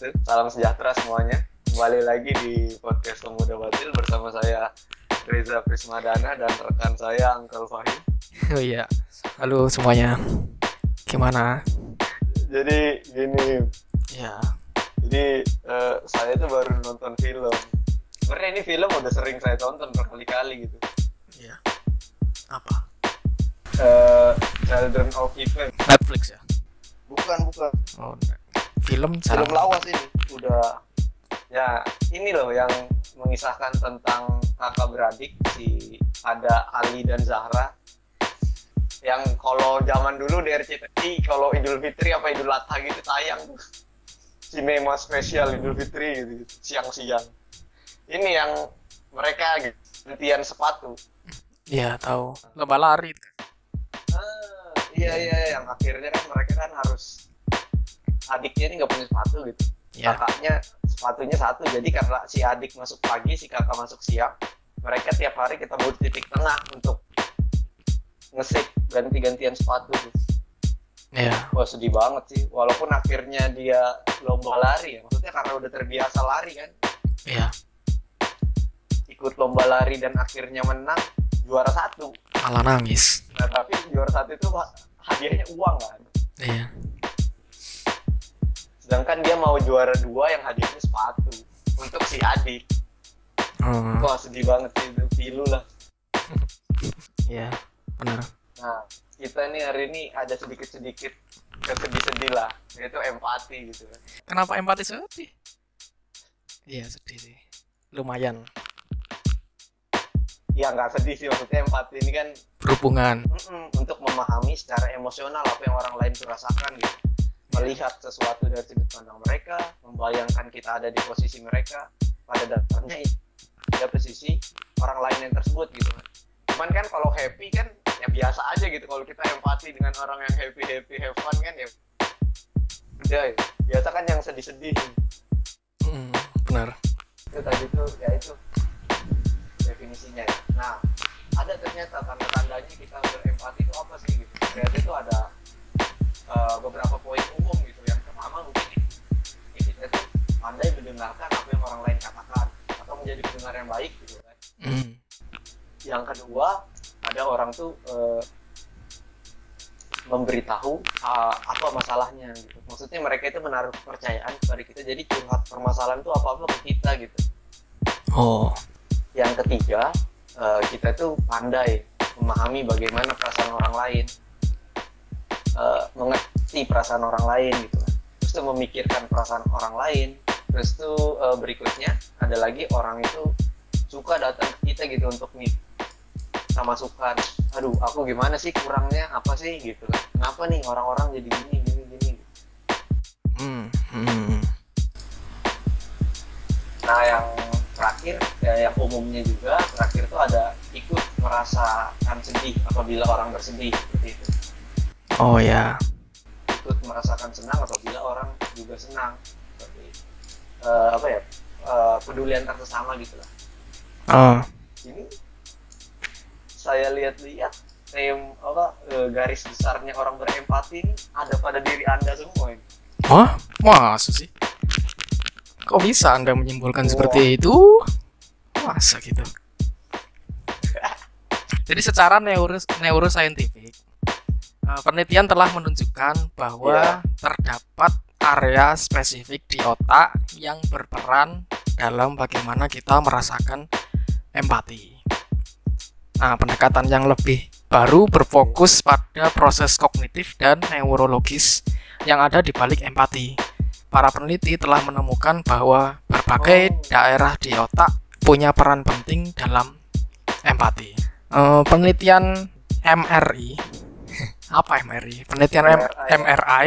Wabarakatuh. Salam sejahtera semuanya. Kembali lagi di podcast Pemuda Batil bersama saya Reza Prismadana dan rekan saya Uncle Fahim. Oh iya, halo semuanya. Gimana? Jadi gini, Ya, jadi eh, saya tuh baru nonton film. Sebenarnya ini film udah sering saya tonton berkali-kali gitu. iya. Apa? Eh, Children of Heaven. Netflix ya? Bukan, bukan. Oh, film Film jarang. lawas ini. Udah ya ini loh yang mengisahkan tentang kakak beradik si ada Ali dan Zahra yang kalau zaman dulu di RCTI kalau Idul Fitri apa Idul Adha gitu tayang tuh sinema spesial Idul Fitri gitu, siang-siang ini yang mereka gitu gantian sepatu Iya, tahu. Lomba lari. ah, iya iya yang akhirnya kan mereka kan harus adiknya ini nggak punya sepatu gitu Ya, kakaknya sepatunya satu jadi karena si adik masuk pagi si kakak masuk siang mereka tiap hari kita buat titik tengah untuk ngesik ganti-gantian sepatu gitu. iya. wah sedih banget sih walaupun akhirnya dia lomba lari ya maksudnya karena udah terbiasa lari kan Iya, ikut lomba lari dan akhirnya menang juara satu malah nangis. nah tapi juara satu itu ha- hadiahnya uang kan Iya. Sedangkan dia mau juara dua yang hadiahnya sepatu untuk si adik Hmm, wah sedih banget sih itu pilu lah iya, benar. Nah, kita nih hari ini ada sedikit-sedikit kesedih-sedih lah, yaitu empati gitu. Kenapa empati sedih? Iya, sedih sih. Lumayan Ya nggak sedih sih, maksudnya empati ini kan berhubungan. mm-mm, untuk memahami secara emosional apa yang orang lain rasakan gitu. Melihat sesuatu dari sudut pandang mereka, membayangkan kita ada di posisi mereka, pada dasarnya ada posisi orang lain yang tersebut gitu kan. Cuman kan kalau happy kan ya biasa aja gitu kalau kita empati dengan orang yang happy happy have fun kan ya udah ya. biasa kan yang sedih-sedih Hmm, benar. itu tadi tuh ya itu definisinya ya. nah ada ternyata tanda-tandanya kita berempati itu apa sih gitu ternyata itu ada eh, beberapa poin umum gitu yang pertama mungkin ya kita tuh pandai mendengarkan apa yang orang lain katakan atau menjadi pendengar yang baik gitu kan. Hmm, yang kedua ada orang tuh eh, memberitahu uh, apa masalahnya gitu. Maksudnya mereka itu menaruh kepercayaan kepada kita jadi curhat permasalahan itu apa apa ke kita gitu. Oh, yang ketiga eh, kita tuh pandai memahami bagaimana perasaan orang lain Eh, mengerti perasaan orang lain gitu. Kan terus tuh memikirkan perasaan orang lain. Terus tuh eh, berikutnya ada lagi orang itu suka datang ke kita gitu untuk nih sama masukan aduh aku gimana sih kurangnya? Apa sih? gitu. Kan kenapa nih orang-orang jadi gini gini gini? Hmm, hmm. Nah yang terakhir ya yang umumnya juga terakhir itu ada ikut merasakan sedih apabila orang bersedih seperti itu. Oh ya, Ikut merasakan senang apabila orang juga senang seperti itu. Eh, apa ya eh, peduli antar sesama gitu lah. oh, Ini saya lihat-lihat tem apa eh, garis besarnya orang berempati ini ada pada diri anda semua ini. Wah, masa sih? Kok bisa Anda menyimpulkan Wah. seperti itu? Masa gitu? Jadi secara neuro neurosaintifik, eh, penelitian telah menunjukkan bahwa terdapat area spesifik di otak yang berperan dalam bagaimana kita merasakan empati. Nah, pendekatan yang lebih baru berfokus pada proses kognitif dan neurologis yang ada di balik empati. Para peneliti telah menemukan bahwa berbagai Oh. daerah di otak punya peran penting dalam empati. Eh, penelitian MRI, apa MRI? Penelitian MRI. MRI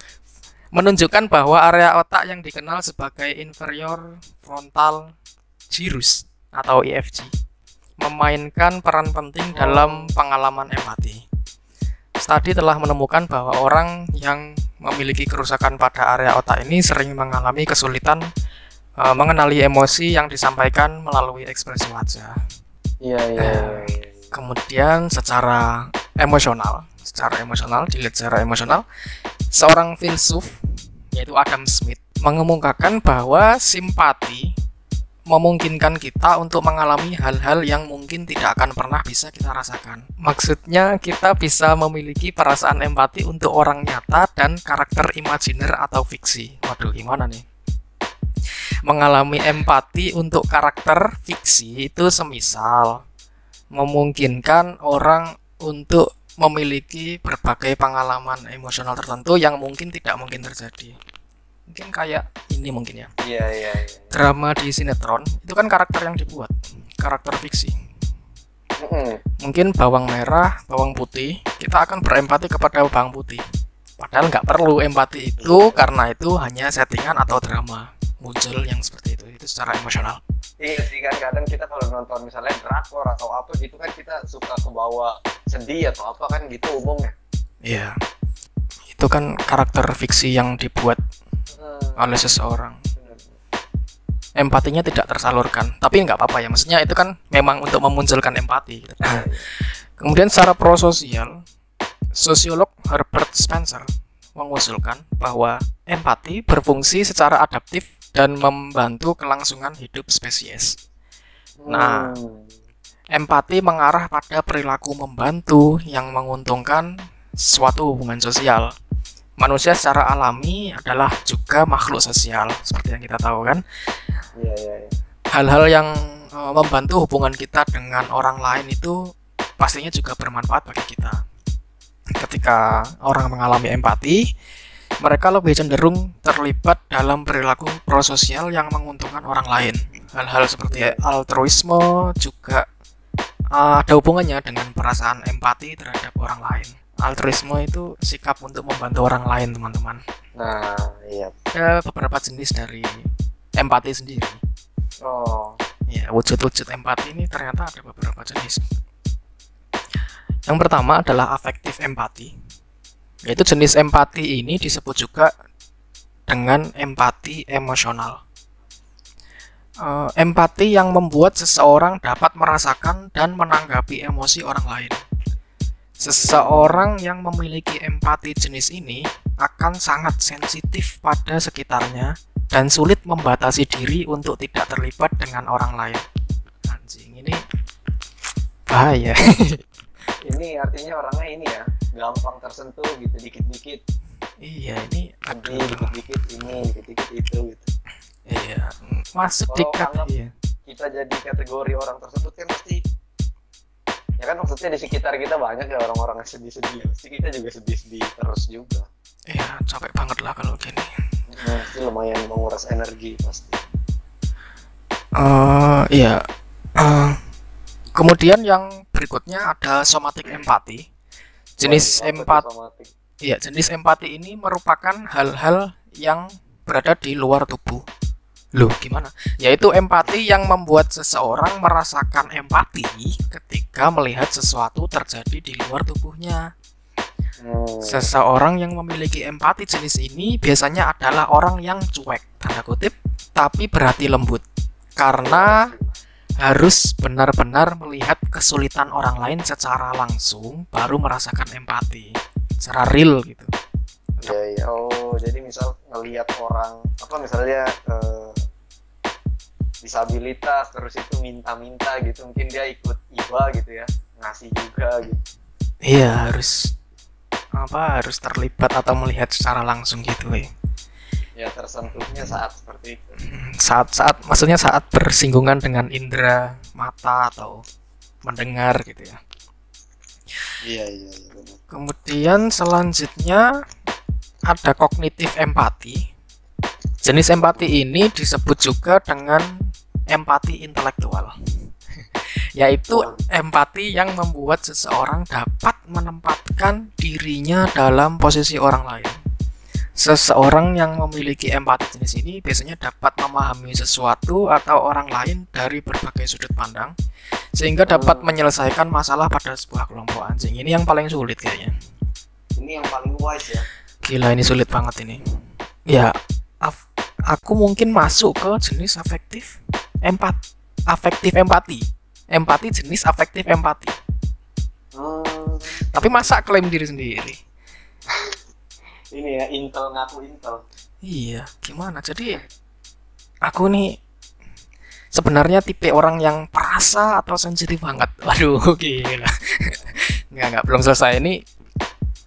menunjukkan bahwa area otak yang dikenal sebagai inferior frontal gyrus atau IFG memainkan peran penting dalam pengalaman empati. Studi telah menemukan bahwa orang yang memiliki kerusakan pada area otak ini sering mengalami kesulitan eh, mengenali emosi yang disampaikan melalui ekspresi wajah. Iya iya. Eh. iya, iya. Kemudian secara emosional, secara emosional dilihat secara emosional, seorang filsuf yaitu Adam Smith mengemukakan bahwa simpati memungkinkan kita untuk mengalami hal-hal yang mungkin tidak akan pernah bisa kita rasakan. Maksudnya kita bisa memiliki perasaan empati untuk orang nyata dan karakter imajiner atau fiksi. Waduh, gimana nih? Mengalami empati untuk karakter fiksi itu semisal memungkinkan orang untuk memiliki berbagai pengalaman emosional tertentu yang mungkin tidak mungkin terjadi. Mungkin kayak ini mungkin ya. Iya iya iya. Drama di sinetron itu kan karakter yang dibuat. Karakter fiksi. Mm-mm. mungkin bawang merah bawang putih kita akan berempati kepada bawang putih. Padahal nggak perlu empati itu karena itu hanya settingan atau drama. Muncul yang seperti itu itu secara emosional. Iya sih kan kadang kita kalau nonton misalnya drakor atau apa gitu kan kita suka kebawa sedih atau apa kan gitu umumnya. iya. Itu kan karakter fiksi yang dibuat Hmm, oleh seseorang. Empatinya tidak tersalurkan tapi nggak apa-apa ya. Maksudnya itu kan memang untuk memunculkan empati. Kemudian secara prososial sosiolog Herbert Spencer mengusulkan bahwa empati berfungsi secara adaptif dan membantu kelangsungan hidup spesies. Nah. Hmm. Empati mengarah pada perilaku membantu yang menguntungkan suatu hubungan sosial. Manusia secara alami adalah juga makhluk sosial, seperti yang kita tahu kan. Iya iya iya. hal-hal yang eh, membantu hubungan kita dengan orang lain itu pastinya juga bermanfaat bagi kita. Ketika orang mengalami empati, mereka lebih cenderung terlibat dalam perilaku prososial yang menguntungkan orang lain. Hal-hal seperti altruisme juga eh, ada hubungannya dengan perasaan empati terhadap orang lain. Altruisme itu sikap untuk membantu orang lain, teman-teman. Nah iya. Ada beberapa jenis dari empati sendiri. Oh. Ya, wujud-wujud empati ini ternyata ada beberapa jenis. Yang pertama adalah afektif empati. Yaitu jenis empati ini disebut juga dengan empati emosional. Eh, empati yang membuat seseorang dapat merasakan dan menanggapi emosi orang lain. Seseorang yang memiliki empati jenis ini akan sangat sensitif pada sekitarnya dan sulit membatasi diri untuk tidak terlibat dengan orang lain. Anjing ini bahaya. Ini artinya orangnya ini ya gampang tersentuh gitu dikit-dikit iya ini ini aduh. dikit-dikit ini dikit-dikit itu gitu. Iya, masuk Kalau iya. Kita jadi kategori orang tersebut kan pasti ya kan maksudnya di sekitar kita banyak ya orang-orang yang sedih-sedih pasti kita juga sedih-sedih terus juga Iya, capek banget lah kalau gini. nah, itu lumayan menguras energi pasti Eh, iya. Eh, kemudian yang berikutnya ada somatic empati. Jenis Waduh, apa tuh empat somatik? Iya, jenis empati ini merupakan hal-hal yang berada di luar tubuh. Loh, gimana? Yaitu empati yang membuat seseorang merasakan empati ketika melihat sesuatu terjadi di luar tubuhnya. Hmm, Seseorang yang memiliki empati jenis ini biasanya adalah orang yang cuek, tanda kutip, tapi berhati lembut. Karena harus benar-benar melihat kesulitan orang lain secara langsung baru merasakan empati. Secara real gitu. Ya ya oh jadi misal ngelihat orang apa misalnya eh, disabilitas terus itu minta-minta gitu mungkin dia ikut iba gitu ya ngasih juga gitu. Iya harus apa harus terlibat atau melihat secara langsung gitu ya ya tersentuhnya saat seperti itu saat saat maksudnya saat bersinggungan dengan indera mata atau mendengar gitu ya iya iya iya benar Kemudian selanjutnya ada kognitif empati. Jenis empati ini disebut juga dengan empati intelektual. Yaitu empati yang membuat seseorang dapat menempatkan dirinya dalam posisi orang lain. Seseorang yang memiliki empati jenis ini biasanya dapat memahami sesuatu atau orang lain dari berbagai sudut pandang sehingga dapat menyelesaikan masalah pada sebuah kelompok anjing. Ini yang paling sulit kayaknya. ini yang paling wise ya Gila ini sulit banget ini. Ya, aku mungkin masuk ke jenis afektif empat afektif empati. Empati jenis afektif empati. Hmm, Tapi masa klaim diri sendiri? ini ya intel ngaku intel Iya, gimana? Jadi aku nih sebenarnya tipe orang yang perasa atau sensitif banget. Waduh, gila. Nggak, nggak belum selesai ini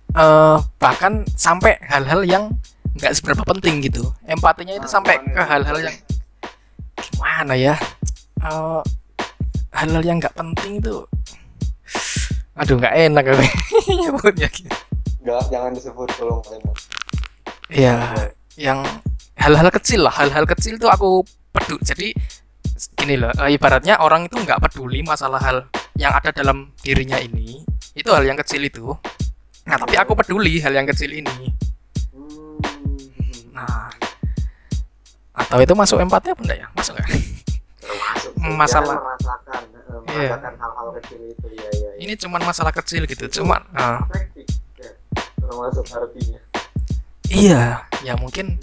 eh bahkan sampai hal-hal yang nggak seberapa penting gitu. Empatinya itu sampai ke hal-hal yang gimana ya? Eh, hal-hal yang nggak penting itu aduh nggak enak nyebutnya gitu. Nggak, jangan disebut tolong. Iya, yang hal-hal kecil lah, hal-hal kecil tuh aku peduli. Jadi gini loh, eh, ibaratnya orang itu nggak peduli masalah hal yang ada dalam dirinya ini, itu hal yang kecil itu. Nah, tapi aku peduli hal yang kecil ini. Hmm. Nah, atau itu masuk apa enggak ya? Masuk nggak? Masalah. merasakan eh, Iya. merasakan hal-hal kecil itu ya ya, ya. Ini cuman masalah kecil gitu, cuman nah, termasuk artinya iya, ya mungkin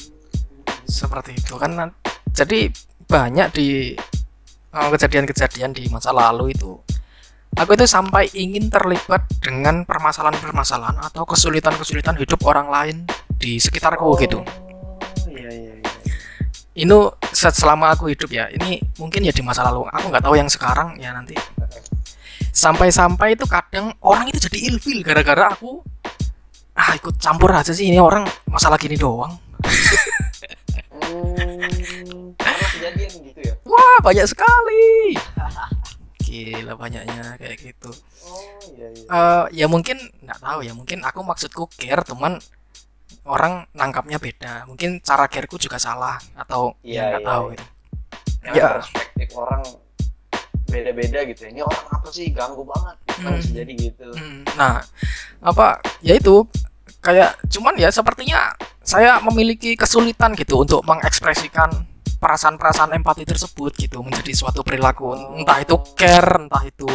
seperti itu kan. Jadi banyak di eh, kejadian-kejadian di masa lalu itu aku itu sampai ingin terlibat dengan permasalahan-permasalahan atau kesulitan-kesulitan hidup orang lain di sekitarku gitu. oh iya iya iya Ini se- selama aku hidup ya, ini mungkin ya di masa lalu. Aku nggak tahu yang sekarang ya nanti. Sampai-sampai itu kadang orang itu jadi ilfil gara-gara aku ah ikut campur aja sih ini orang masalah gini doang. hmm, kejadian gitu ya Wah banyak sekali. Gila banyaknya kayak gitu. oh iya iya Eh ya mungkin nggak tahu ya mungkin aku maksudku care teman orang nangkapnya beda mungkin cara careku juga salah atau ya Iya, nggak iya, tahu iya. gitu. Ya. perspektif orang beda-beda gitu ya. Ini orang apa sih? Ganggu banget. Kan Hmm. jadi gitu. Hmm, nah apa? Ya itu. Kayak cuman ya sepertinya saya memiliki kesulitan gitu untuk mengekspresikan perasaan-perasaan empati tersebut gitu menjadi suatu perilaku. Entah itu care entah itu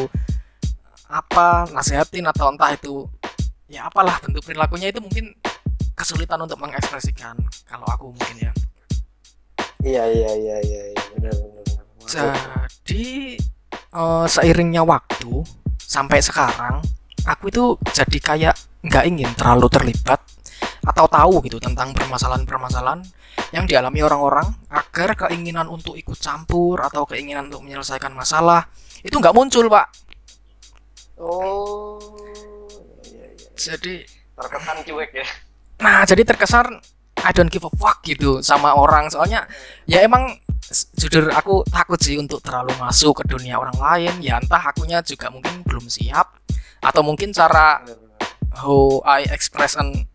apa nasihatin atau entah itu ya apalah bentuk perilakunya itu mungkin kesulitan untuk mengekspresikan kalau aku mungkin ya. Iya iya iya iya iya. Benar benar. Jadi eh, seiringnya waktu sampai sekarang aku itu jadi kayak nggak ingin terlalu terlibat atau tahu gitu tentang permasalahan-permasalahan yang dialami orang-orang agar keinginan untuk ikut campur atau keinginan untuk menyelesaikan masalah itu nggak muncul pak. Oh iya iya jadi terkesan cuek ya? Nah jadi terkesan I don't give a fuck gitu sama orang. Soalnya ya emang jujur aku takut sih untuk terlalu masuk ke dunia orang lain. Ya entah akunya juga mungkin belum siap atau mungkin cara how I express an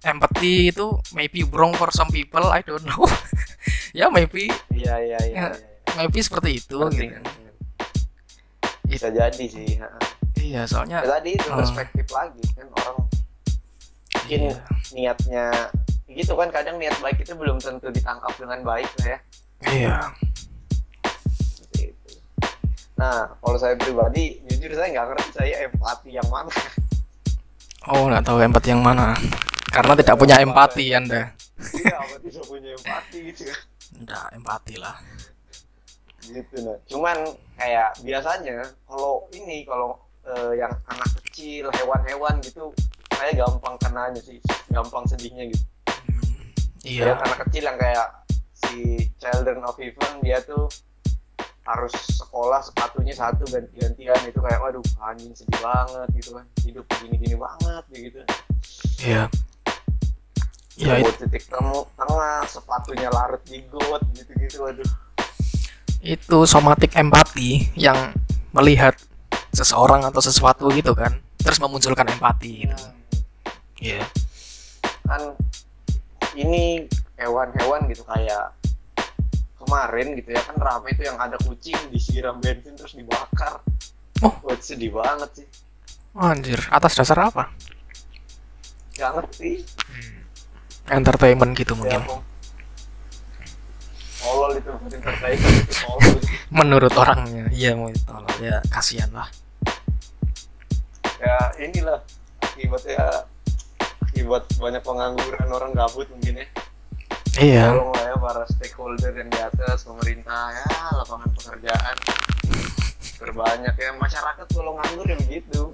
empathy itu maybe wrong for some people I don't know. Ya maybe. Iya iya iya Ya, iya. maybe seperti itu Ngerti, gitu. bisa jadi sih iya soalnya Ya, tadi itu Hmm. perspektif lagi kan orang. Mungkin iya, niatnya gitu kan kadang niat baik itu belum tentu ditangkap dengan baik lah ya. Iya. Seperti itu. nah kalau saya pribadi jujur saya nggak ngerti saya empati yang mana. Oh nggak tahu empati yang mana. Karena tidak punya empati anda. iya tidak punya empati gitu kan Nggak empati lah. Gitu nah. Cuman kayak biasanya kalau ini kalau eh, yang anak kecil hewan-hewan gitu saya gampang kenanya sih. Gampang sedihnya gitu Hmm, Lihat iya anak kecil yang kayak si Children of Heaven dia tuh harus sekolah sepatunya satu ganti-gantian. Itu kayak waduh anjing sedih banget gitu kan. Hidup gini-gini banget gitu. Iya. Ya buat titik temu tengah sepatunya larut di got gitu-gitu waduh. Itu somatik empati yang melihat seseorang atau sesuatu gitu kan terus memunculkan empati gitu. Iya. Kan ini hewan-hewan gitu kayak kemarin gitu ya kan rame itu yang ada kucing disiram bensin terus dibakar. Oh. Wah, sedih banget sih. Anjir atas dasar apa? Gak ngerti. Entertainment gitu ya mungkin. Tolol itu perbaikan itu tolol menurut orangnya. Iya mau tolong ya kasihan lah. Ya inilah akibatnya akibat banyak pengangguran orang gabut mungkin ya. Iya. Tolong lah ya para stakeholder yang di atas pemerintah ya lapangan pekerjaan. Berbanyak ya masyarakat kalau nganggur ya begitu.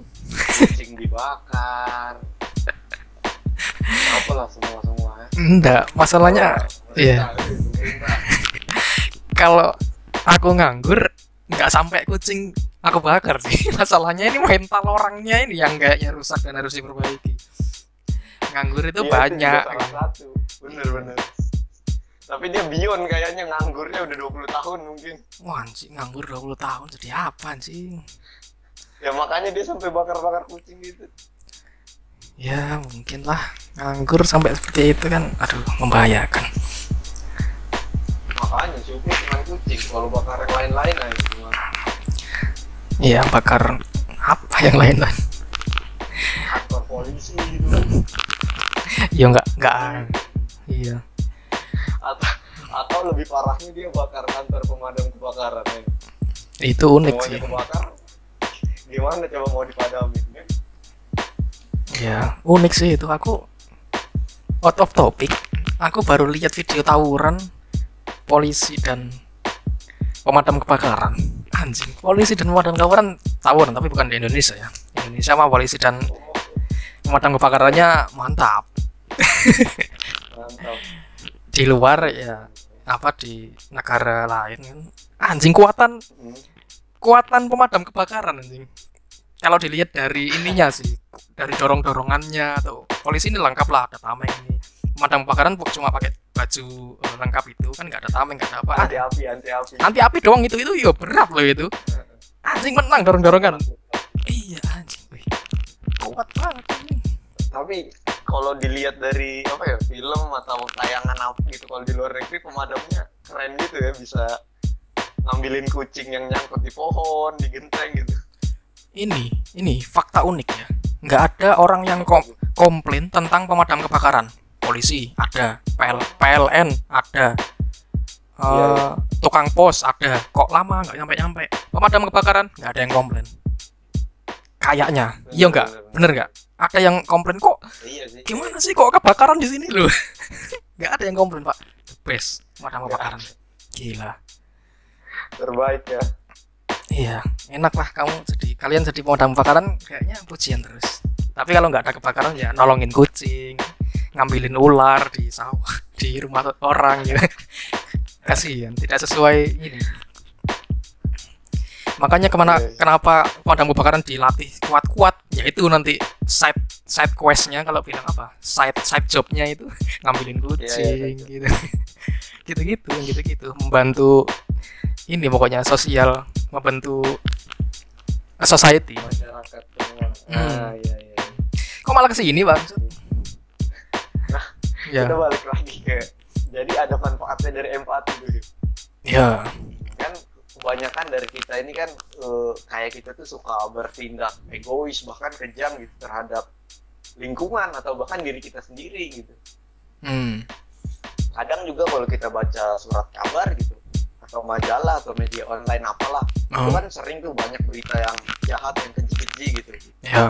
Kucing dibakar. Apalah semua semua ya. Enggak masalahnya iya. kalau aku nganggur nggak sampai kucing aku bakar sih. Masalahnya ini mental orangnya ini yang kayaknya rusak dan harus diperbaiki nganggur itu Iya, banyak juga salah satu. Bener bener. Tapi dia beyond kayaknya nganggurnya udah 20 tahun mungkin. Wah anjing nganggur 20 tahun jadi apa anjing? Ya makanya dia sampai bakar-bakar kucing gitu. Ya mungkin lah. Nganggur sampai seperti itu kan aduh membahayakan. Makanya syukur cuma kucing kalau bakar yang lain-lain aja gimana iya bakar apa yang lain lain kantor polisi gitu ya enggak enggak iya. Atau atau lebih parahnya dia bakar kantor pemadam kebakaran ya. itu unik Semuanya sih. kebakar gimana coba mau dipadamin kan ya unik sih itu. Aku out of topic aku baru lihat video tawuran polisi dan pemadam kebakaran. Anjing polisi dan pemadam kebakaran tawuran tapi bukan di Indonesia ya. Indonesia mah polisi dan pemadam kebakarannya mantap di luar ya apa di negara lain kan. Anjing kuatan. Hmm. kuatan pemadam kebakaran anjing. Kalau dilihat dari ininya sih dari dorong dorongannya atau polisi ini lengkap lah ada tameng ini. Pemadam kebakaran cuma pakai baju eh, lengkap itu kan nggak ada tameng nggak ada apa. Anti api anti api. Anti api doang itu itu ya berat loh itu. Anjing menang dorong dorongan iya anjing. Wih. kuat banget anjing. tapi kalau dilihat dari apa ya film atau tayangan apa gitu kalau di luar negeri pemadamnya keren gitu ya bisa ngambilin kucing yang nyangkut di pohon di genteng gitu. Ini ini fakta unik ya. Nggak ada orang yang kom komplain tentang pemadam kebakaran. Polisi ada PL, PLN ada Iya, iya. tukang pos ada. Kok lama nggak nyampe nyampe pemadam kebakaran? Nggak ada yang komplain. Kayaknya. Iya nggak? Bener nggak ada yang komplain kok iya sih. gimana sih kok kebakaran di sini? Loh. Nggak ada yang komplain pak. The best pemadam kebakaran. Gila. Terbaik ya. Iya, enak lah kamu jadi kalian jadi pemadam kebakaran kayaknya pujian terus. Tapi kalau nggak ada kebakaran ya nolongin kucing, ngambilin ular di sawah, di rumah orang gitu. Kasihan, tidak sesuai ini. Makanya ke mana Iya, iya. kenapa pemadam kebakaran dilatih kuat-kuat? Ya itu nanti side side questnya kalau bilang apa? Side side jobnya itu ngambilin kucing iya, gitu. Gitu-gitu, gitu-gitu, membantu ini pokoknya sosial membantu society. masyarakat semua Hmm. nah iya iya Kok malah ke sini bang? Nah, ya, kita balik lagi ke jadi ada manfaatnya dari empati dulu ya, kan kebanyakan dari kita ini kan eh, kayak kita tuh suka bertindak egois bahkan kejam gitu terhadap lingkungan atau bahkan diri kita sendiri gitu. Hmm, kadang juga kalau kita baca surat kabar gitu atau majalah atau media online apalah itu Oh. kan sering tuh banyak berita yang jahat yang keji-keji gitu. Ya,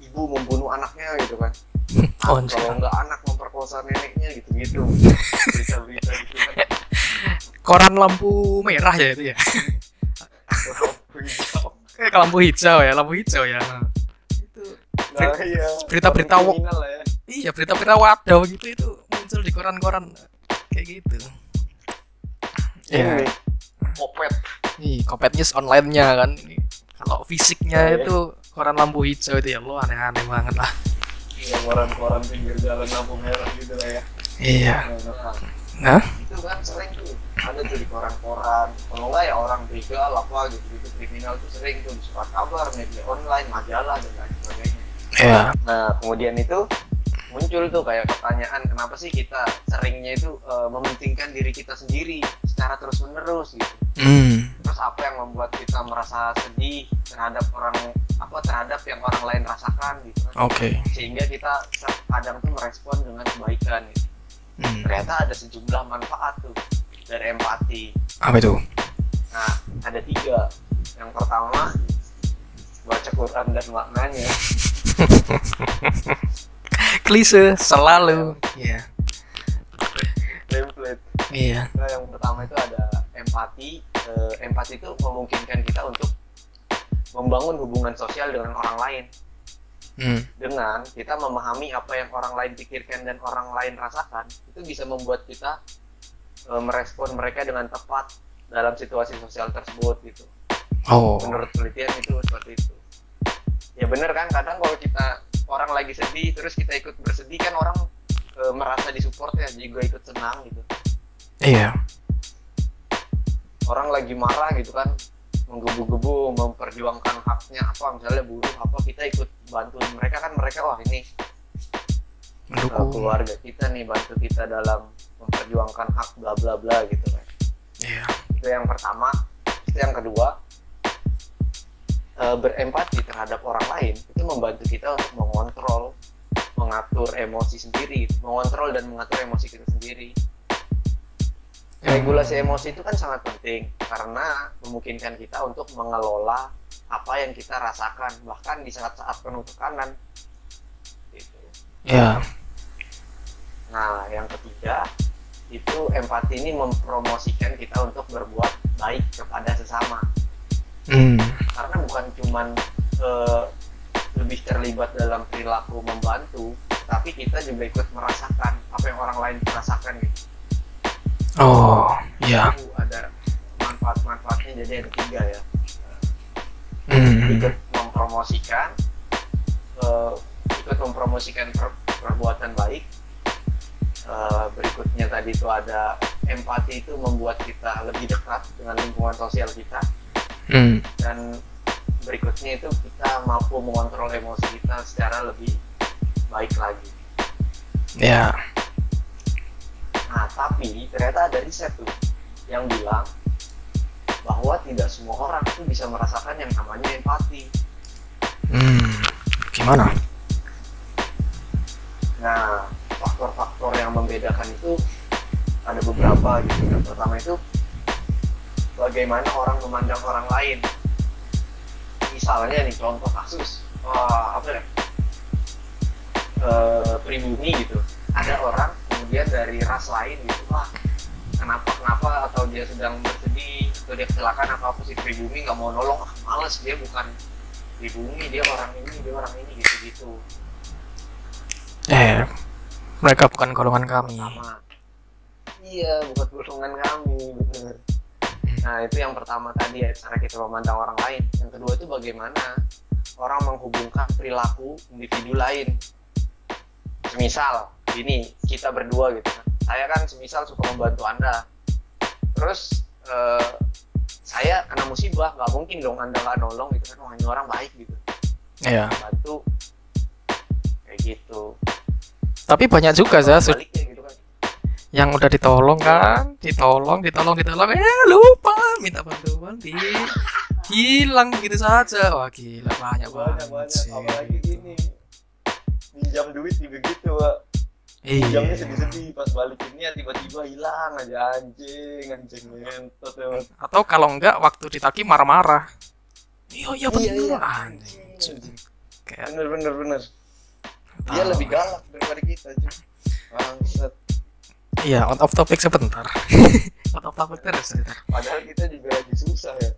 ibu membunuh anaknya gitu kan. Oh, kalau enggak. anak memperkosa neneknya gitu-gitu. Berita-berita gitu kan koran lampu merah ya itu ya, Lampu hijau. kayak lampu hijau ya, lampu hijau ya. Nah, itu nah iya berita-berita wo- kriminal lah ya iya berita-berita wadah gitu itu muncul di koran-koran kayak gitu. Ya, ini kopet nih Kopet News online-nya kan. Kalau fisiknya iya. itu koran lampu hijau itu ya lo aneh-aneh banget lah. ya koran-koran pinggir jalan lampu merah gitu lah ya Iya. Nah, Nah, itu kan sering tuh ada tuh di koran-koran. Kalau enggak ya orang begal apa gitu gitu kriminal tuh sering tuh di surat kabar media online majalah dan lain sebagainya. Ya, nah kemudian itu muncul tuh kayak pertanyaan kenapa sih kita seringnya itu eh, mementingkan diri kita sendiri secara terus menerus gitu? Hmm, terus apa yang membuat kita merasa sedih terhadap orang apa terhadap yang orang lain rasakan gitu? Oke. sehingga kita kadang tuh merespon dengan kebaikan gitu. Hmm. ternyata ada sejumlah manfaat tuh dari empati Apa itu? nah ada tiga yang pertama baca Quran dan maknanya Klise selalu. Iya. template Iya. nah, yang pertama itu ada empati Eh, empati itu memungkinkan kita untuk membangun hubungan sosial dengan orang lain Hmm. dengan kita memahami apa yang orang lain pikirkan dan orang lain rasakan itu bisa membuat kita e, merespon mereka dengan tepat dalam situasi sosial tersebut gitu Oh. menurut penelitian itu seperti itu ya bener kan kadang kalau kita orang lagi sedih terus kita ikut bersedih kan orang e, merasa disupport ya juga ikut senang gitu Iya. orang lagi marah gitu kan menggebu-gebu memperjuangkan haknya apa misalnya buruh apa kita ikut bantuin mereka kan mereka wah ini uh, Mendukung. keluarga kita nih bantu kita dalam memperjuangkan hak bla bla bla gitu kan Iya. itu yang pertama itu yang kedua eh, berempati terhadap orang lain itu membantu kita untuk mengontrol mengatur emosi sendiri mengontrol dan mengatur emosi kita sendiri regulasi emosi itu kan sangat penting karena memungkinkan kita untuk mengelola apa yang kita rasakan bahkan di saat-saat penuh tekanan gitu. Iya. Nah, yang ketiga itu empati ini mempromosikan kita untuk berbuat baik kepada sesama. Hmm. Karena bukan cuman eh, lebih terlibat dalam perilaku membantu, tapi kita juga ikut merasakan apa yang orang lain rasakan gitu. Oh, iya. Itu ada manfaat-manfaatnya jadi ada tiga ya. Hmm. Ikut mempromosikan, eh, ikut mempromosikan per- perbuatan baik. Eh, berikutnya tadi itu ada empati itu membuat kita lebih dekat dengan lingkungan sosial kita Hmm. dan berikutnya itu kita mampu mengontrol emosi kita secara lebih baik lagi. Ya. Nah, tapi ternyata ada riset tuh yang bilang bahwa tidak semua orang itu bisa merasakan yang namanya empati. Hmm. Gimana? Nah, faktor-faktor yang membedakan itu ada beberapa gitu. Yang pertama itu bagaimana orang memandang orang lain. Misalnya nih contoh kasus, wah, apa ya? Eh, pribumi gitu. Ada orang kemudian dari ras lain gitu, wah kenapa kenapa? Atau dia sedang bersedih atau dia kecelakaan apa apa si pribumi nggak mau nolong, ah, males dia bukan pribumi dia orang ini dia orang ini gitu gitu. Eh, mereka bukan golongan kami. pertama iya buat golongan kami bener. Nah itu yang pertama tadi ya cara kita memandang orang lain. Yang kedua itu bagaimana orang menghubungkan perilaku individu lain. Semisal ini kita berdua gitu kan. Saya kan semisal suka membantu anda. Terus eh, saya kena musibah nggak mungkin dong anda nggak nolong gitu kan wah ini orang baik gitu. Iya. bantu. Kayak gitu. Tapi banyak juga ya Baliknya gitu kan. Yang udah ditolong kan, ditolong, ditolong, ditolong, eh lupa minta bantuan di hilang begitu saja. Wah gila banyak banget. banyak apalagi gini minjam duit juga gitu Pak. Iya. sedih-sedih pas balikinnya tiba-tiba hilang aja anjing anjing ngentot ya Atau kalau enggak waktu ditagi marah-marah. Iya iya Iya, bener iya. anjing. Anjing. Kayak bener bener bener dia tahu. lebih galak daripada kita cuy bangsat Iya, out of topic sebentar. out of topic terus. ya. padahal kita juga lagi susah ya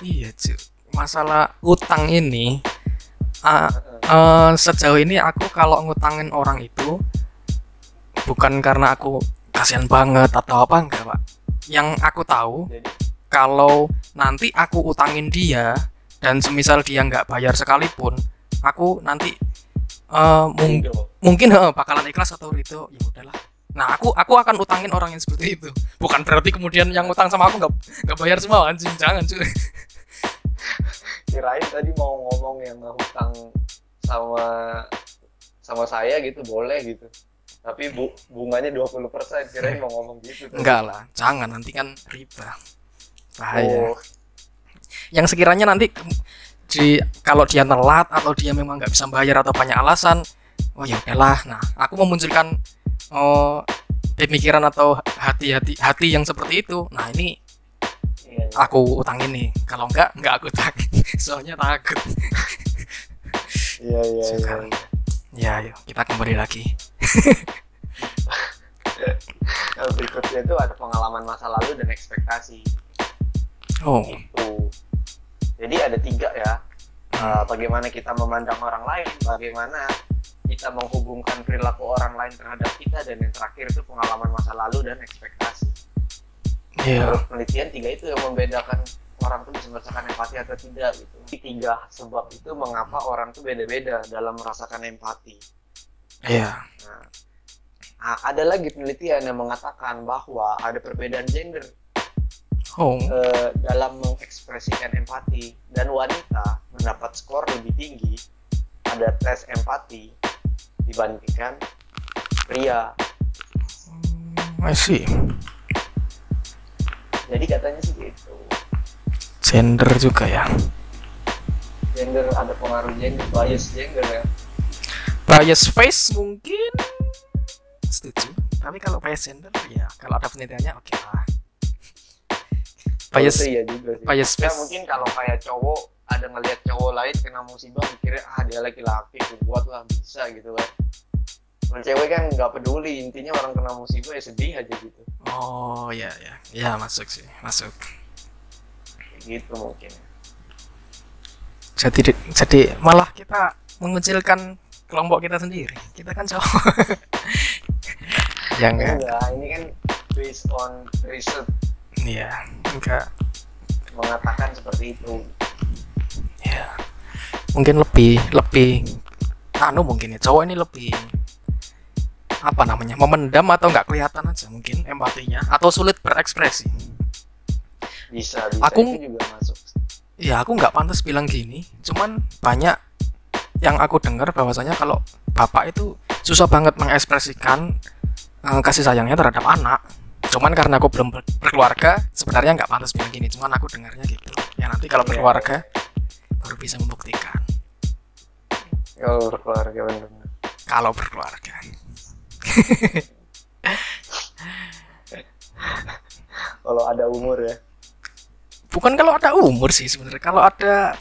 Iya, cuy. Masalah utang ini Heeh. eh, sejauh ini aku kalau ngutangin orang itu bukan karena aku kasihan banget atau apa enggak, Pak. Yang aku tahu jadi kalau nanti aku utangin dia dan semisal dia nggak bayar sekalipun, aku nanti eh, mung- mungkin eh, bakalan ikhlas atau itu ya udahlah. Nah, aku aku akan utangin orang yang seperti itu. Bukan berarti kemudian yang utang sama aku nggak nggak bayar semua anjing, jangan cuy. kirain tadi mau ngomong yang hutang sama sama saya gitu boleh gitu tapi bu, bunganya 20% kirain mau ngomong gitu tadi. Enggak lah, jangan nanti kan riba. Bahaya. oh, Yang sekiranya nanti di kalau dia telat atau dia memang nggak bisa bayar atau banyak alasan, oh ya udahlah. Nah, aku memunculkan oh pemikiran atau hati-hati hati yang seperti itu. Nah, ini iya, iya. aku utangin nih. Kalau enggak, enggak aku utangin. Soalnya takut. iya iya iya. Ya, ayo kita kembali lagi. Berikutnya itu ada pengalaman masa lalu dan ekspektasi Oh, itu jadi ada tiga ya Uh, bagaimana kita memandang orang lain, bagaimana kita menghubungkan perilaku orang lain terhadap kita dan yang terakhir itu pengalaman masa lalu dan ekspektasi. Iya. Menurut penelitian tiga itu yang membedakan orang itu bisa merasakan empati atau tidak gitu. Tiga sebab itu mengapa orang itu beda-beda dalam merasakan empati. Iya. Nah, nah, ada lagi penelitian yang mengatakan bahwa ada perbedaan gender Oh. eh, dalam mengekspresikan empati dan wanita mendapat skor lebih tinggi pada tes empati dibandingkan pria. I see. Jadi katanya sih gitu. Gender juga ya. Gender ada pengaruh gender, bias gender ya. Bias face mungkin setuju. Tapi kalau bias gender ya kalau ada penelitiannya oke lah. Bias iya juga sih. bias Ya face. mungkin kalau kayak cowok ada ngelihat cowok lain kena musibah mikirnya ah dia laki-laki buat lah bisa gitu kan. Kalau cewek kan nggak peduli intinya orang kena musibah ya sedih aja gitu. Oh ya ya ya masuk sih masuk. Gitu mungkin. Jadi jadi malah kita mengecilkan kelompok kita sendiri. Kita kan cowok. ya enggak. Enggak, ini kan based on research Iya enggak. mengatakan seperti itu. Ya mungkin lebih lebih anu mungkin ya cowok ini lebih apa namanya memendam atau nggak kelihatan aja mungkin empatinya atau sulit berekspresi Bisa, bisa Aku- itu juga masuk. ya aku nggak pantas bilang gini cuman banyak yang aku dengar bahwasanya kalau bapak itu susah banget mengekspresikan eh, kasih sayangnya terhadap anak cuman karena aku belum ber- berkeluarga sebenarnya nggak pantas bilang gini cuman aku dengarnya gitu ya nanti kalau Iya. berkeluarga baru bisa membuktikan Kalau berkeluarga benar. kalau berkeluarga Kalau ada umur ya. Bukan kalau ada umur sih sebenarnya. Kalau ada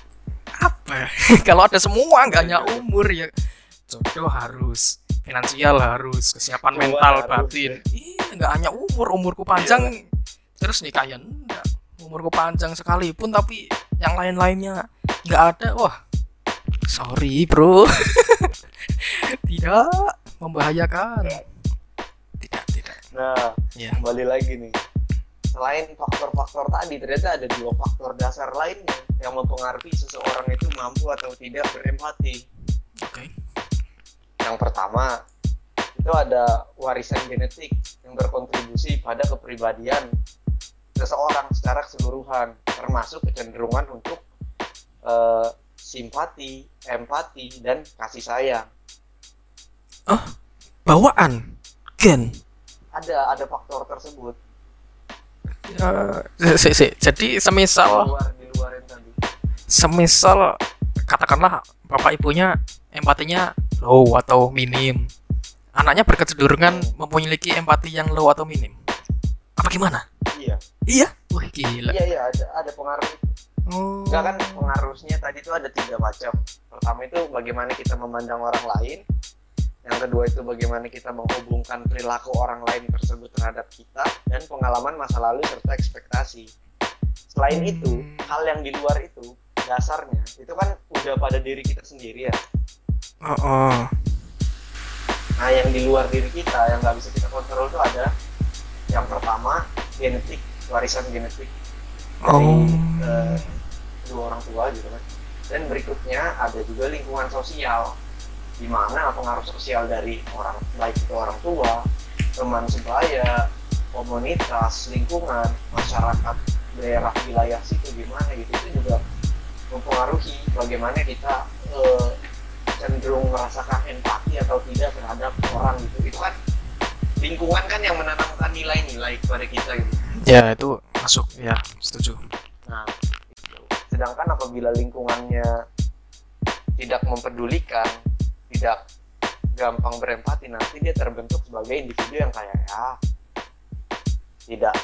apa ya? kalau ada semua nggak hanya umur ya. Jodoh harus finansial harus kesiapan mental harus, batin. iya nggak hanya umur umurku panjang terus ya enggak. Umurku panjang sekalipun tapi yang lain-lainnya nggak ada wah sorry bro. Tidak membahayakan. Tidak tidak. Nah, ya. kembali lagi nih. Selain faktor-faktor tadi, ternyata ada dua faktor dasar lainnya yang mempengaruhi seseorang itu mampu atau tidak berempati. oke Yang pertama, itu ada warisan genetik yang berkontribusi pada kepribadian seseorang secara keseluruhan, termasuk kecenderungan untuk eh, simpati, empati, dan kasih sayang. bawaan gen Ada ada faktor tersebut Eh, si, si. jadi di semisal luar di luar yang tadi. semisal katakanlah bapak ibunya empatinya low atau minim anaknya berkecenderungan memiliki empati yang low atau minim apa gimana Iya, iya wah gila iya, iya ada ada pengaruh itu. Enggak kan pengaruhnya tadi itu ada tiga macam. Pertama itu bagaimana kita memandang orang lain. Yang kedua itu bagaimana kita menghubungkan perilaku orang lain tersebut terhadap kita dan pengalaman masa lalu serta ekspektasi. Selain itu, hal yang di luar itu dasarnya itu kan udah pada diri kita sendiri ya. oh, oh. Nah, yang di luar diri kita yang nggak bisa kita kontrol itu ada yang pertama genetik, warisan genetik dari Oh. eh, kedua orang tua gitu kan. Dan berikutnya ada juga lingkungan sosial di mana pengaruh sosial dari orang baik itu orang tua, teman sebaya, komunitas, lingkungan, masyarakat daerah wilayah situ gimana gitu. Itu juga mempengaruhi bagaimana kita eh, cenderung merasakan empati atau tidak terhadap orang gitu. Itu kan lingkungan kan yang menanamkan nilai-nilai kepada kita gitu. Ya itu masuk. Ya setuju. Nah, sedangkan apabila lingkungannya tidak mempedulikan, tidak gampang berempati, nanti dia terbentuk sebagai individu yang kayak ya. Tidak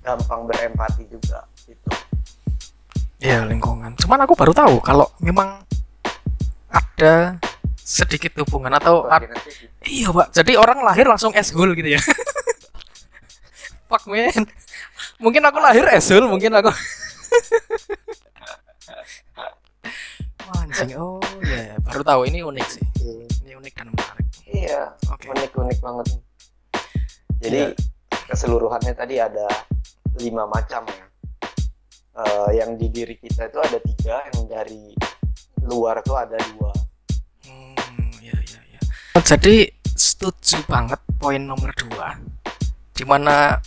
gampang berempati juga gitu. ya lingkungan. Cuman aku baru tahu kalau memang ada sedikit hubungan atau ad- iya pak. Jadi orang lahir langsung eshole gitu ya. Fuck man. Mungkin aku lahir eshole mungkin aku Oh, anjing. Oh, ya, ya. baru tahu ini unik sih. Ini unik dan menarik. Iya, Oke. unik-unik banget. Jadi Iya. keseluruhannya tadi ada lima macam ya. Eh, yang di diri kita itu ada tiga, yang dari luar tuh ada dua. Hmm, ya, ya, ya. Jadi setuju banget poin nomor dua, di mana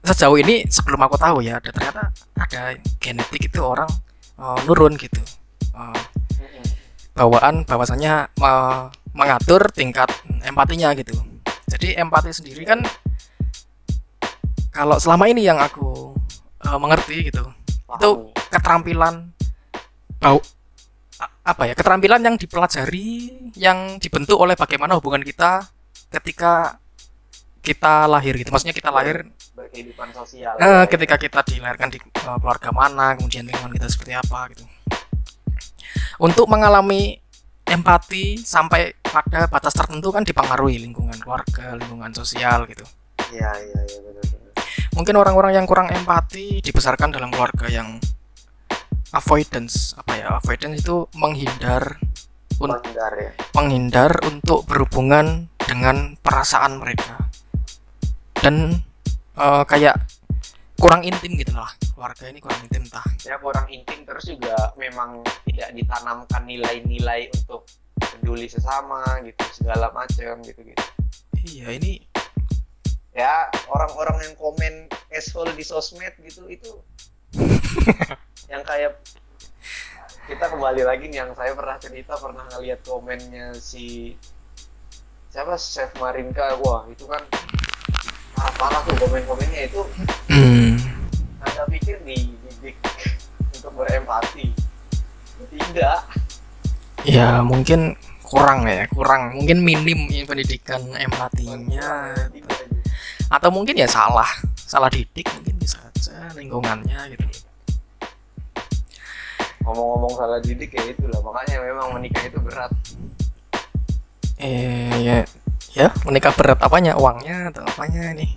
sejauh ini sebelum aku tahu ya, ada ternyata ada genetik itu orang eh, nurun gitu, Eh, bawaan bahwasanya eh, mengatur tingkat empatinya gitu. Jadi empati sendiri kan kalau selama ini yang aku eh, mengerti gitu, Itu Pahami. keterampilan bau a- apa ya keterampilan yang dipelajari yang dibentuk oleh bagaimana hubungan kita ketika kita lahir gitu maksudnya kita lahir berkehidupan sosial. eh, ketika kita dilahirkan di eh, keluarga mana kemudian lingkungan kita seperti apa gitu untuk mengalami empati sampai pada batas tertentu kan dipengaruhi lingkungan keluarga lingkungan sosial gitu. Iya, iya, iya mungkin orang-orang yang kurang empati dibesarkan dalam keluarga yang avoidance apa ya avoidance itu menghindar Menghindar ya. menghindar untuk berhubungan dengan perasaan mereka. Dan eh, kayak kurang intim gitu lah. Keluarga ini kurang intim tah. Ya kurang intim terus juga memang tidak ditanamkan nilai-nilai untuk peduli sesama gitu segala macam gitu gitu. iya ini ya orang-orang yang komen asshole di sosmed gitu itu yang kayak kita kembali lagi nih yang saya pernah cerita pernah ngeliat komennya si siapa? Chef Marinka. Wah itu kan parah-parah tuh komen-komennya itu. Hmm, anda pikir dididik untuk berempati? Tidak. Ya mungkin kurang ya kurang. Mungkin minim ya pendidikan empatinya. Atau mungkin ya salah. Salah didik mungkin bisa aja lingkungannya gitu. Ngomong-ngomong salah didik ya itulah makanya memang menikah itu berat. Eh ya ya menikah berat apanya? Uangnya atau apanya nih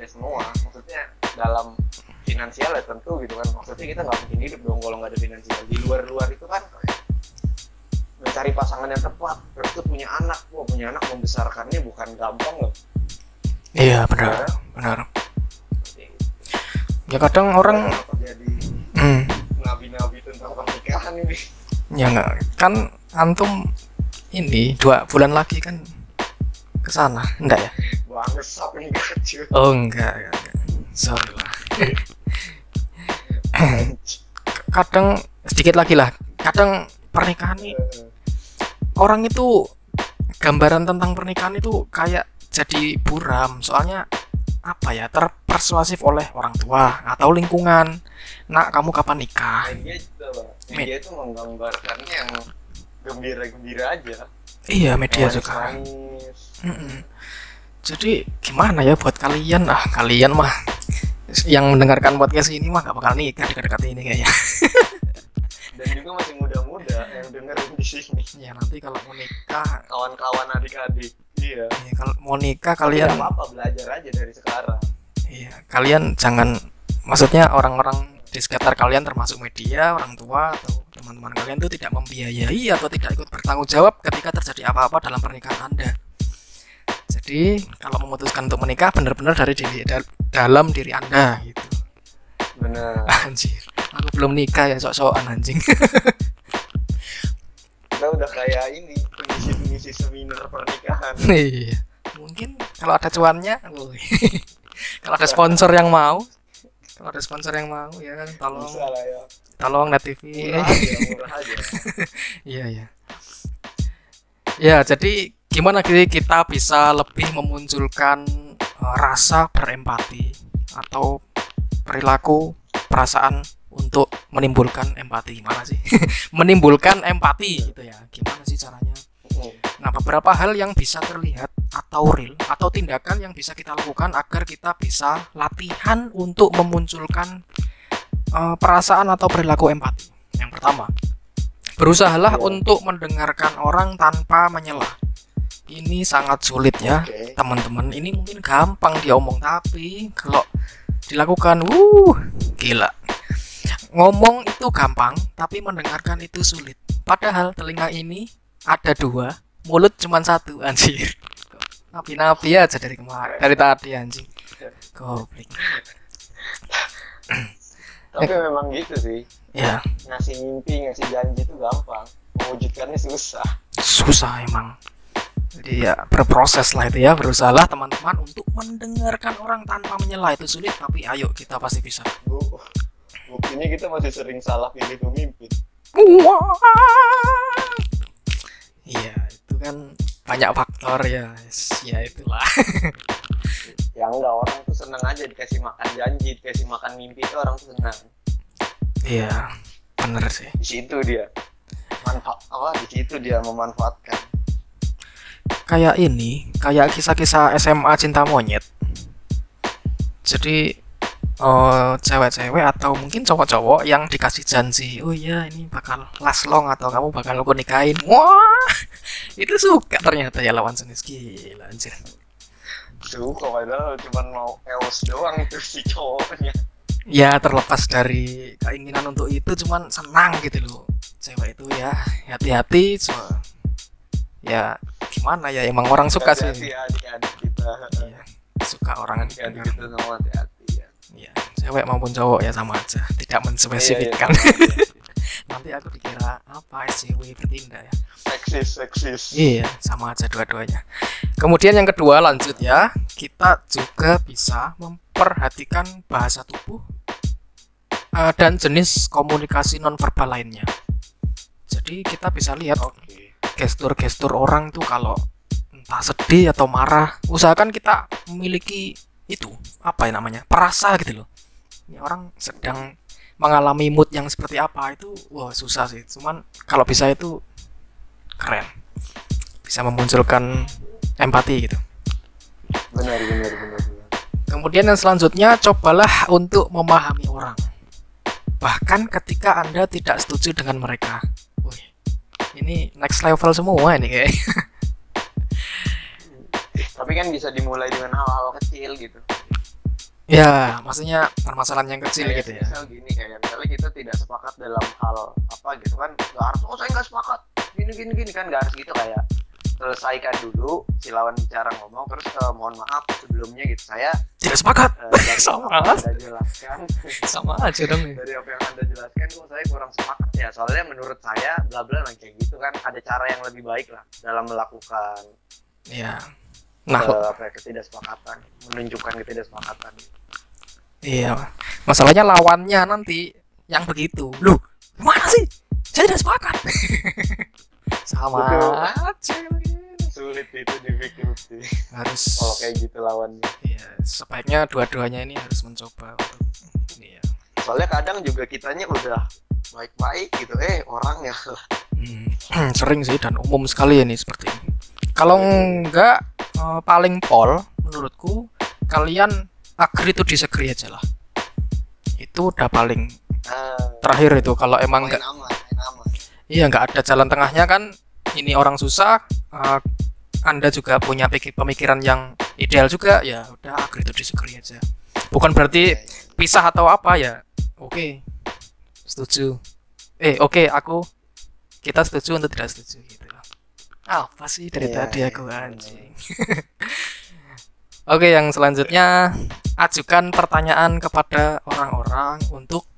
ya semua maksudnya dalam finansial ya tentu gitu kan. Maksudnya kita nggak mungkin hidup dong kalau nggak ada finansial. Di luar luar itu kan mencari pasangan yang tepat terus tuh punya anak. Wah punya anak membesarkannya bukan gampang loh. Iya benar benar. Seperti ya kadang orang jadi hmm, nabi-nabi tentang pernikahan ini. Ya nggak. Kan antum ini dua bulan lagi kan ke sana. Enggak ya? Bangsat nih oh enggak, enggak, enggak. Sorry. Lah kadang sedikit lagi lah. Kadang pernikahan nih orang itu gambaran tentang pernikahan itu kayak jadi buram. Soalnya apa ya terpersuasif oleh orang tua atau lingkungan. Nak kamu kapan nikah? Media juga bang. Media itu menggambarkannya yang gembira-gembira aja. Iya media Manis- juga. Jadi gimana ya buat kalian? Ah kalian mah yang mendengarkan podcast ini mah gak bakal nikah dekat-dekat ini kayaknya. Dan juga masih muda-muda yang dengerin di sini. Ya nanti kalau mau nikah kawan-kawan adik-adik. Iya. Ya, kalau mau nikah kalian kalian apa belajar aja dari sekarang. Iya, kalian jangan maksudnya orang-orang di sekitar kalian termasuk media, orang tua atau teman-teman kalian itu tidak membiayai atau tidak ikut bertanggung jawab ketika terjadi apa-apa dalam pernikahan Anda. Jadi, kalau memutuskan untuk menikah benar-benar dari diri da- dalam diri Anda gitu. bener Anjir, aku belum nikah ya sok-sokan anjing. kita udah kayak ini pengisi-pengisi seminar pernikahan Iya. Mungkin kalau ada cuannya, kalau ada sponsor yang mau, kalau ada sponsor yang mau ya kan tolong bisa lah ya tolong net TV. murah aja murah aja Iya iya. Ya jadi gimana sih kita bisa lebih memunculkan eh, rasa berempati atau perilaku perasaan untuk menimbulkan empati gimana sih? menimbulkan empati gitu ya. Gimana sih caranya? Nah, beberapa hal yang bisa terlihat atau real atau tindakan yang bisa kita lakukan agar kita bisa latihan untuk memunculkan eh, perasaan atau perilaku empati. Yang pertama, berusahalah Ya. untuk mendengarkan orang tanpa menyela. Ini sangat sulit ya, oke. teman-teman. Ini mungkin gampang diomong tapi kalau dilakukan, wuh, gila. ngomong itu gampang tapi mendengarkan itu sulit. Padahal telinga ini ada dua mulut cuma satu anjir. Nabi-nabi aja dari kemarin dari tadi anjing. Goblok. Tapi memang gitu sih. Ya. Ngasih mimpi ngasih janji itu gampang. Mewujudkannya susah. Susah emang jadi ya berproses lah itu ya berusaha teman-teman untuk mendengarkan orang tanpa menyela. Itu sulit tapi ayo kita pasti bisa. Bu buktinya kita masih sering salah pilih pemimpin. Iya itu kan banyak faktor ya. Ya itulah. Ya enggak orang tuh seneng aja dikasih makan janji dikasih makan mimpi itu orang tuh senang iya bener sih. Di situ dia. Manfaat apa? Di situ dia memanfaatkan kayak ini kayak kisah-kisah SMA cinta monyet. Jadi oh, cewek-cewek atau mungkin cowok-cowok yang dikasih janji oh iya ini bakal last long atau kamu bakal aku nikahin. Wah itu suka ternyata ya lawan jenis. Gila anjir. Suka padahal cuma mau eos doang itu si cowoknya. Ya terlepas dari keinginan untuk itu cuman senang gitu loh. Cewek itu ya hati-hati so, ya gimana ya? Emang orang suka sih. hati adik-adik kita. Iya, suka orang adik-adik kita sama hati-hati ya. Ya cewek maupun cowok ya sama aja. Tidak menspesifikkan. Iya, iya. nanti aku dikira apa SJW bertindak ya. Seksis seksis. Iya sama aja dua-duanya. Kemudian yang kedua lanjut ya. Kita juga bisa memperhatikan bahasa tubuh eh, dan jenis komunikasi nonverbal lainnya. Jadi kita bisa lihat oke gestur-gestur orang tuh kalau entah sedih atau marah usahakan kita memiliki itu apa ya namanya perasa gitu loh. Ini orang sedang mengalami mood yang seperti apa itu wah susah sih. Cuman kalau bisa itu keren. Bisa memunculkan empati gitu. Benar benar benar benar. kemudian yang selanjutnya cobalah untuk memahami orang. Bahkan ketika anda tidak setuju dengan mereka ini next level semua ini. Kayak tapi kan bisa dimulai dengan hal-hal kecil gitu. Ya, maksudnya permasalahan yang kecil Kayak gitu ya. misal gini kayak misalnya kita tidak sepakat dalam hal apa gitu kan nggak harus oh saya nggak sepakat. Gini gini gini kan nggak harus gitu kayak selesaikan dulu si lawan bicara ngomong terus eh, mohon maaf sebelumnya gitu saya Tidak sepakat. dari Sama. apa yang anda jelaskan Sama aja dong. ya. dari apa yang anda jelaskan kok saya kurang sepakat ya soalnya menurut saya bla bla nah, kayak gitu kan ada cara yang lebih baik lah dalam melakukan Ya. Nah, eh, apa ya, ketidaksepakatan menunjukkan ketidaksepakatan iya. Masalahnya lawannya nanti yang begitu. Lu, gimana sih? Saya tidak sepakat. Sama aja. Sulit itu diikuti Harus kalau kayak gitu lawannya Iya, sebaiknya dua-duanya ini harus mencoba untuk iya. soalnya kadang juga kitanya udah baik-baik gitu eh orang ya Hmm, sering sih dan umum sekali ini seperti ini. Kalau enggak eh, paling pol menurutku kalian agree to disagree aja lah. Itu udah paling Ah, terakhir itu kalau emang enggak iya enggak ada jalan tengahnya kan ini orang susah eh, Anda juga punya pemikiran yang ideal juga ya udah agree to disagree aja. Bukan berarti pisah atau apa ya. Oke. Setuju. Eh, oke aku kita setuju untuk tidak setuju gitu loh. Apa sih dari Iya, tadi iya, aku iya. anjing. Oke, yang selanjutnya ajukan pertanyaan kepada orang-orang untuk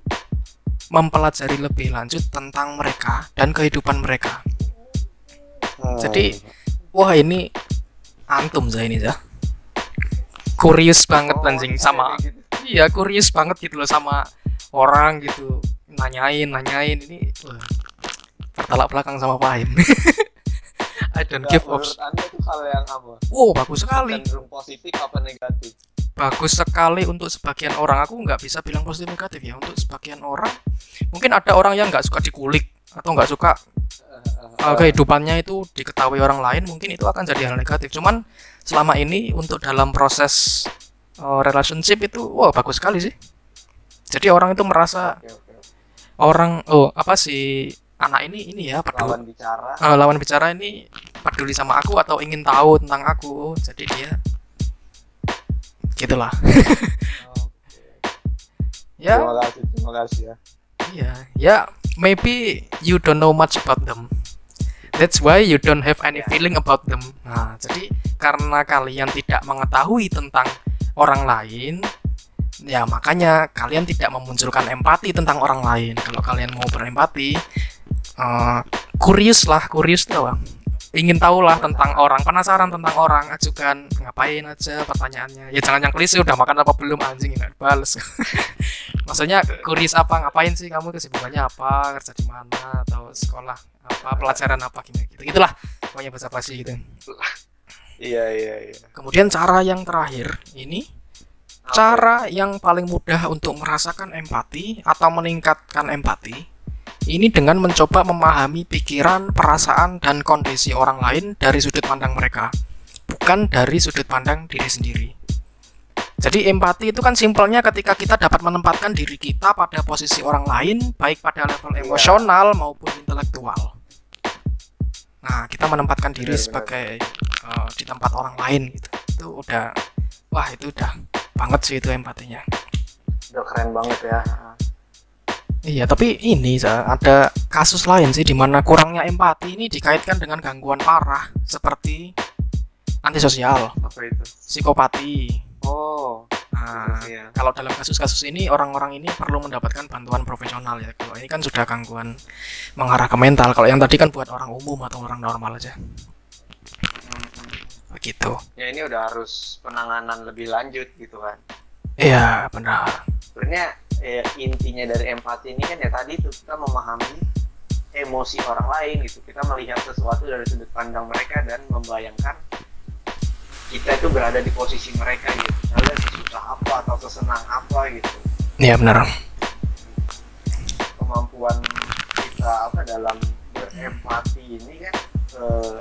mempelajari lebih lanjut tentang mereka dan kehidupan mereka. Hmm. Jadi, wah ini antum saya ini ya. Kurius banget Oh, anjing sama gitu. iya kurius banget gitu loh sama orang gitu. Nanyain nanyain. Ini bertolak belakang sama Fahim. I don't give up menurut anda itu hal yang apa? Wow bagus sekali. Cenderung positif apa negatif? Bagus sekali untuk sebagian orang. Aku nggak bisa bilang positif negatif ya. Untuk sebagian orang mungkin ada orang yang nggak suka dikulik atau nggak suka uh, kehidupannya itu diketahui orang lain mungkin itu akan jadi hal negatif. Cuman selama ini untuk dalam proses uh, relationship itu wah bagus sekali sih. Jadi orang itu merasa orang oh apa sih anak ini ini ya peduli. Lawan bicara. Eh, lawan bicara ini peduli sama aku atau ingin tahu tentang aku. Jadi dia gitulah. Oke. ya. Terima kasih terima kasih ya. Iya, ya maybe you don't know much about them. That's why you don't have any feeling about them. Nah, jadi karena kalian tidak mengetahui tentang orang lain, ya makanya kalian tidak memunculkan empati tentang orang lain. Kalau kalian mau berempati, eh curious lah, curious tuh? Ingin tahu lah tentang orang, penasaran tentang orang, ajukan ngapain aja pertanyaannya. Ya jangan yang klise udah makan apa belum anjing nggak bales. Maksudnya curious apa ngapain sih kamu kesibukannya apa kerja di mana atau sekolah apa pelajaran apa gitu gitu gitulah pokoknya bahasa basi gitu. Iya iya iya. Kemudian cara yang terakhir ini cara yang paling mudah untuk merasakan empati atau meningkatkan empati ini dengan mencoba memahami pikiran, perasaan, dan kondisi orang lain dari sudut pandang mereka, bukan dari sudut pandang diri sendiri. Jadi empati itu kan simpelnya ketika kita dapat menempatkan diri kita pada posisi orang lain, baik pada level Iya. emosional maupun intelektual. Nah, kita menempatkan diri Benar, benar. sebagai eh, di tempat orang lain gitu. Itu udah wah itu udah banget sih itu empatinya. Udah keren banget ya. Iya, tapi ini Sa, ada kasus lain sih di mana kurangnya empati ini dikaitkan dengan gangguan parah seperti antisosial, Apa itu? psikopati. Oh. Nah, Iya. kalau dalam kasus-kasus ini orang-orang ini perlu mendapatkan bantuan profesional ya. Kalau ini kan sudah gangguan mengarah ke mental. Kalau yang tadi kan buat orang umum atau orang normal aja. Begitu. Ya ini udah harus penanganan lebih lanjut gitu kan. Iya, benar. Sebenarnya eh, intinya dari empati ini kan ya tadi tuh kita memahami emosi orang lain gitu. Kita melihat sesuatu dari sudut pandang mereka dan membayangkan kita itu berada di posisi mereka gitu. Misalnya sesusah apa atau sesenang apa gitu. Iya, benar. Kemampuan kita apa dalam berempati ini kan eh,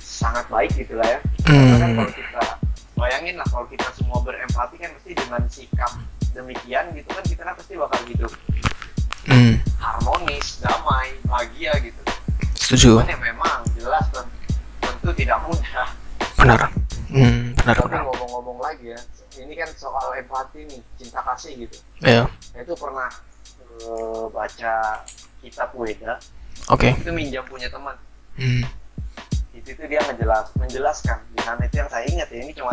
sangat baik gitu lah ya. Karena kan Hmm. kalau kita bayangin lah kalau kita semua berempati kan pasti dengan sikap demikian gitu kan kita kan pasti bakal hidup Hmm, harmonis, damai, bahagia gitu. setuju. Cuman ya memang jelas kan tentu tidak mudah. Benar. Hmm, benar, Tapi ngomong-ngomong lagi ya, ini kan soal empati nih, cinta kasih gitu. Iya. Saya itu pernah eh, baca kitab Weda, Oke. itu minjam punya teman. Hmm. Di situ dia menjelas, menjelaskan di sana itu yang saya ingat ya ini cuma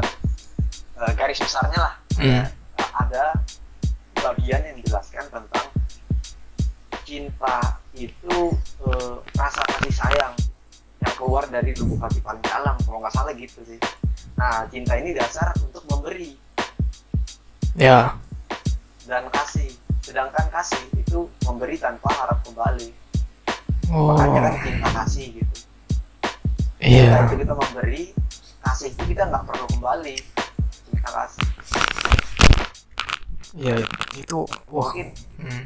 eh, garis besarnya lah. Hmm. ada bagian yang menjelaskan tentang cinta itu eh, rasa kasih sayang yang keluar dari lubuk hati paling dalam kalau nggak salah gitu sih nah cinta ini dasar untuk memberi Ya. dan kasih sedangkan kasih itu memberi tanpa harap kembali Oh. makanya kan cinta kasih gitu Iya. itu kita memberi kasih itu kita nggak perlu kembali cinta kasih Iya, itu wah. mungkin Hmm.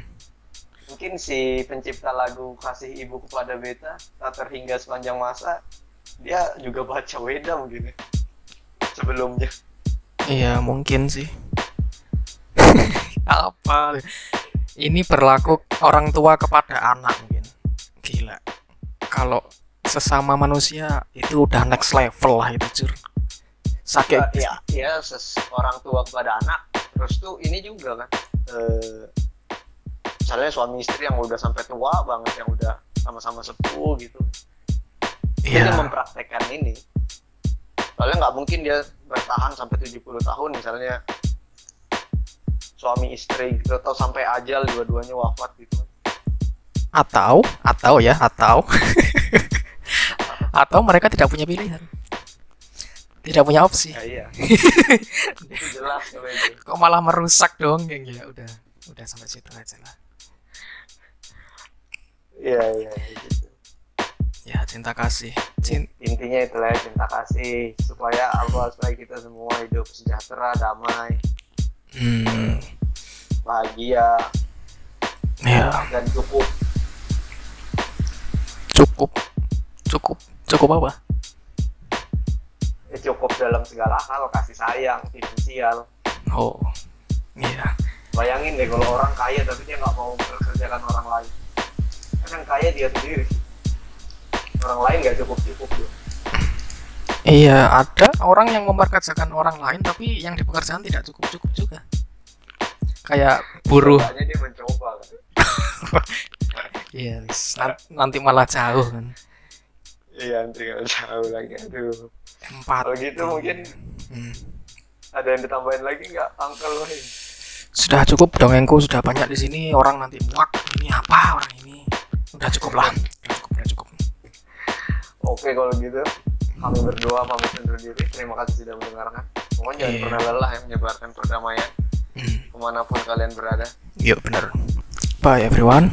mungkin si pencipta lagu kasih ibu kepada beta tak terhingga sepanjang masa dia juga baca Weda mungkin ya. sebelumnya Iya, mungkin sih. Apa? Ini berlaku orang tua kepada anak mungkin. Gila. Kalau sesama manusia itu udah next level lah itu, Cur. Sakit. Eh, ya ya ses- orang tua kepada anak terus tuh ini juga kan eh, misalnya suami istri yang udah sampai tua banget yang udah sama-sama sepuh gitu dia Iya. mempraktekkan ini soalnya nggak mungkin dia bertahan sampai 70 tahun misalnya suami istri gitu atau sampai ajal dua-duanya wafat gitu Atau atau ya, atau atau mereka tidak punya pilihan. Tidak punya opsi. ya iya itu jelas itu Kok malah merusak dong, geng ya udah. Udah sampai situ aja lah. iya iya gitu. Ya, cinta kasih. Cin intinya itulah cinta kasih supaya Allah supaya kita semua hidup sejahtera damai hmm, bahagia ya, dan cukup cukup. Cukup. Cukup apa? ya, cukup dalam segala hal kasih sayang finansial Oh. Iya. bayangin deh kalau orang kaya tapi dia nggak mau memperkerjakan orang lain kan yang kaya dia sendiri orang lain nggak cukup cukup tuh Iya, ada orang yang memperkerjakan orang lain tapi yang di pekerjaan tidak cukup-cukup juga. kayak buruh Seenggaknya dia mencoba kan yes nan- nanti malah jauh kan iya nanti nggak jauh lagi. Aduh. Empat. Kalau gitu mungkin Hmm. ada yang ditambahin lagi nggak Uncle Wahid sudah cukup dongengku sudah banyak di sini. Orang nanti muak ini apa orang ini? Udah cukup lah. Udah cukup udah cukup. Oke kalau gitu kami berdua pamit undur diri. Terima kasih sudah mendengarkan. Pokoknya jangan Iya. pernah lelah ya menyebarkan perdamaian hmm. ke mana pun kalian berada. Yuk bener. Bye everyone